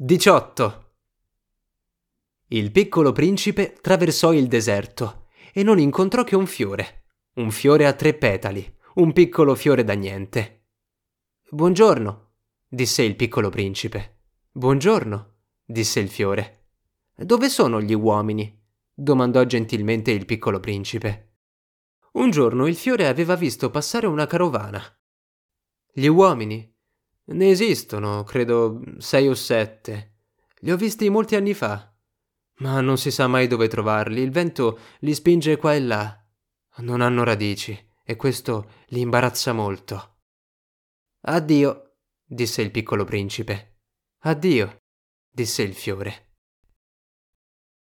18. Il piccolo principe traversò il deserto e non incontrò che un fiore, un fiore a tre petali, un piccolo fiore da niente. Buongiorno, disse il piccolo principe. Buongiorno, disse il fiore. Dove sono gli uomini? domandò gentilmente il piccolo principe. Un giorno il fiore aveva visto passare una carovana. Gli uomini? Ne esistono, credo, sei o sette. Li ho visti molti anni fa. Ma non si sa mai dove trovarli, il vento li spinge qua e là. Non hanno radici e questo li imbarazza molto. Addio, disse il piccolo principe. Addio, disse il fiore.